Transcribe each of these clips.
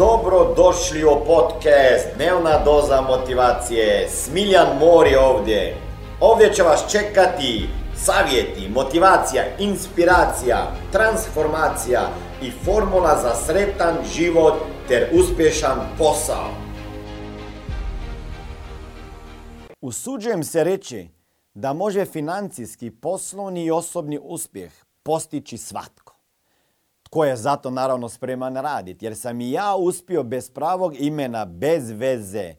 Dobro došli u podcast Dnevna doza motivacije. Smiljan Mor je ovdje. Ovdje će vas čekati savjeti, motivacija, inspiracija, transformacija i formula za sretan život ter uspješan posao. Usuđujem se reći da može financijski, poslovni i osobni uspjeh postići svatko. Tko je zato naravno spreman raditi. Jer sam i ja uspio bez pravog imena, bez veze.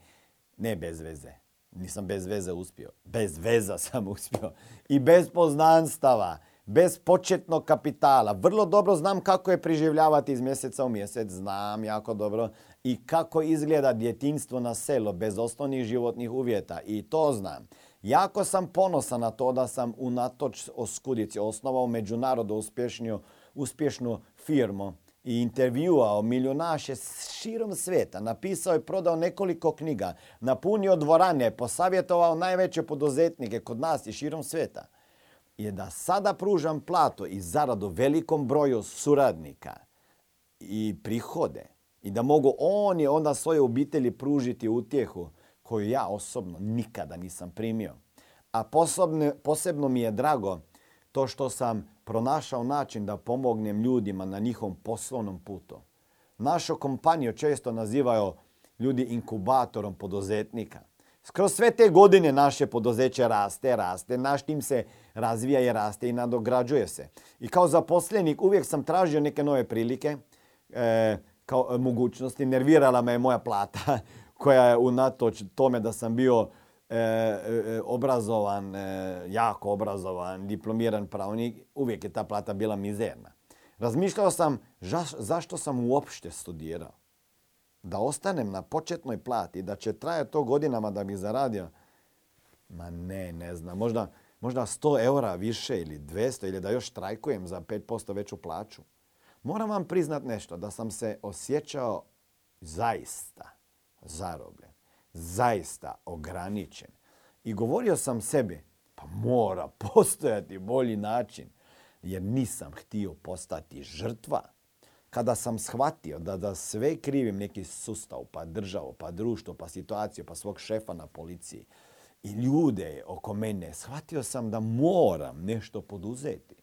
Ne bez veze. Nisam bez veze uspio. Bez veza sam uspio. I bez poznanstava. Bez početnog kapitala. Vrlo dobro znam kako je priživljavati iz mjeseca u mjesec. Znam jako dobro. I kako izgleda djetinstvo na selo bez osnovnih životnih uvjeta. I to znam. Jako sam ponosan na to da sam unatoč oskudici osnovao međunarodno uspješniju, uspješnu firmu i intervjuao milionaše širom svijeta. Napisao i prodao nekoliko knjiga, napunio dvorane, posavjetovao najveće poduzetnike kod nas i širom svijeta. Je da sada pružam platu i zaradu velikom broju suradnika i prihode i da mogu oni onda svoje obitelji pružiti utjehu koju ja osobno nikada nisam primio. A posebno, posebno mi je drago to što sam pronašao način da pomognem ljudima na njihovom poslovnom putu. Našu kompaniju često nazivaju ljudi inkubatorom poduzetnika. Skroz sve te godine naše poduzeće raste, raste, naš tim se razvija i raste i nadograđuje se. I kao zaposlenik uvijek sam tražio neke nove prilike, e, kao mogućnosti. Nervirala me je moja plata koja je unatoč tome da sam bio e, e, obrazovan, e, jako obrazovan, diplomiran pravnik, uvijek je ta plata bila mizerna. Razmišljao sam zašto sam uopšte studirao. Da ostanem na početnoj plati, da će trajati to godinama da bih zaradio. Ma ne, ne znam. Možda, možda 100 eura više ili 200 ili da još trajkujem za 5% veću plaću. Moram vam priznat nešto, da sam se osjećao zaista zarobljen, zaista ograničen. I govorio sam sebi, pa mora postojati bolji način, jer nisam htio postati žrtva. Kada sam shvatio da, da sve krivim neki sustav, pa državu, pa društvo, pa situaciju, pa svog šefa na policiji i ljude oko mene, shvatio sam da moram nešto poduzeti.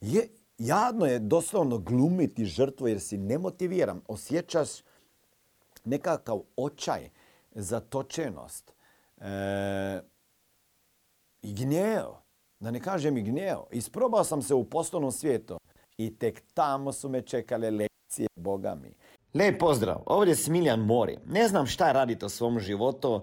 Je, jadno je doslovno glumiti žrtvu jer si nemotiviran, osjećaš nekakav očaj, zatočenost e, i gnjev. Da ne kažem i gnjev. Isprobao sam se u poslovnom svijetu i tek tamo su me čekale lekcije, boga mi. Lijep pozdrav, ovdje je Smiljan Mori. Ne znam šta radite u svom životu,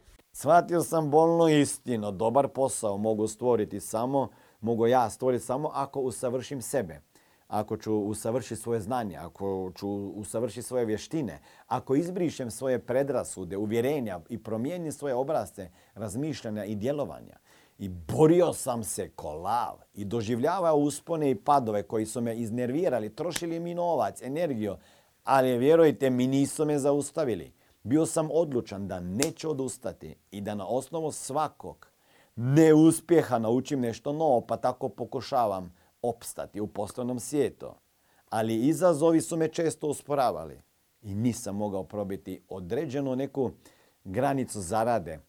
Shvatio sam bolnu istinu. Dobar posao mogu stvoriti samo, mogu ja stvoriti samo ako usavršim sebe. Ako ću usavršiti svoje znanje, ako ću usavršiti svoje vještine, ako izbrišem svoje predrasude, uvjerenja i promijenim svoje obrazce razmišljanja i djelovanja. I borio sam se kolav i doživljavao uspone i padove koji su me iznervirali, trošili mi novac, energiju, ali vjerujte mi nisu me zaustavili. Bio sam odlučan da neću odustati i da na osnovu svakog neuspjeha naučim nešto novo, pa tako pokušavam opstati u poslovnom svijetu. Ali izazovi su me često usporavali i nisam mogao probiti određenu neku granicu zarade.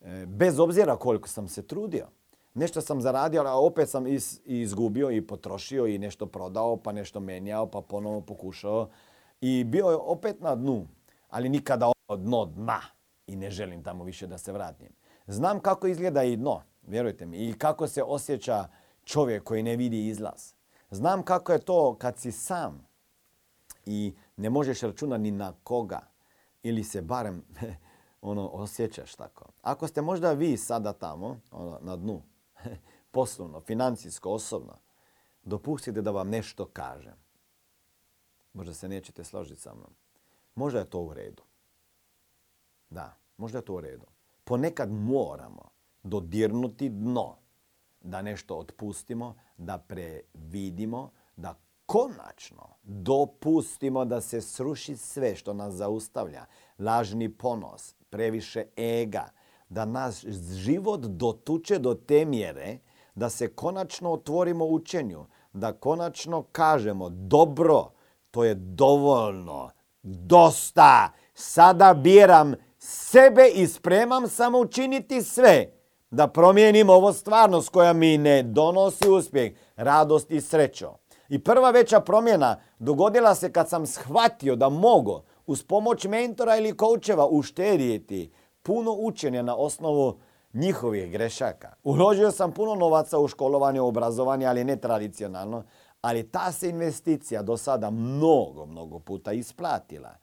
E, bez obzira koliko sam se trudio. Nešto sam zaradio, a opet sam izgubio i potrošio i nešto prodao, pa nešto menjao, pa ponovo pokušao. I bio je opet na dnu ali nikada ono dno dna. i ne želim tamo više da se vratim. Znam kako izgleda i dno, vjerujte mi, i kako se osjeća čovjek koji ne vidi izlaz. Znam kako je to kad si sam i ne možeš računati ni na koga ili se barem ono osjećaš tako. Ako ste možda vi sada tamo, ono, na dnu, poslovno, financijsko, osobno, dopustite da vam nešto kažem. Možda se nećete složiti sa mnom. Možda je to u redu. Da, možda je to u redu. Ponekad moramo dodirnuti dno da nešto otpustimo, da previdimo, da konačno dopustimo da se sruši sve što nas zaustavlja. Lažni ponos, previše ega, da nas život dotuče do te mjere da se konačno otvorimo učenju, da konačno kažemo dobro, to je dovoljno, dosta, sada biram sebe i spremam samo učiniti sve da promijenim ovo stvarnost koja mi ne donosi uspjeh, radost i srećo. I prva veća promjena dogodila se kad sam shvatio da mogu uz pomoć mentora ili koučeva uštedjeti puno učenja na osnovu njihovih grešaka. Uložio sam puno novaca u školovanje, obrazovanje, ali ne tradicionalno, ali ta se investicija do sada mnogo, mnogo puta isplatila.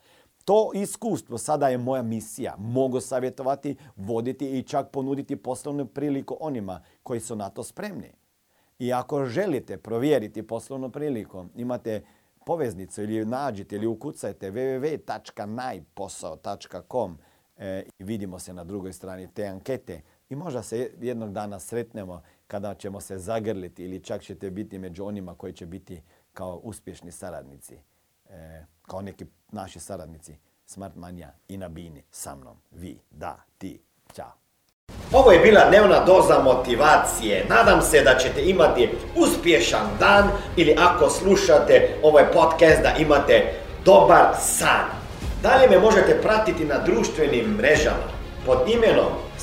To iskustvo sada je moja misija. Mogu savjetovati, voditi i čak ponuditi poslovnu priliku onima koji su na to spremni. I ako želite provjeriti poslovnu priliku, imate poveznicu ili nađite ili ukucajte www.najposao.com e, i vidimo se na drugoj strani te ankete i možda se jednog dana sretnemo kada ćemo se zagrliti ili čak ćete biti među onima koji će biti kao uspješni saradnici, e, kao neki naši saradnici Smart Manja i na Bini sa mnom. Vi, da, ti. Ćao. Ovo je bila dnevna doza motivacije. Nadam se da ćete imati uspješan dan ili ako slušate ovaj podcast da imate dobar san. Dalje me možete pratiti na društvenim mrežama pod imenom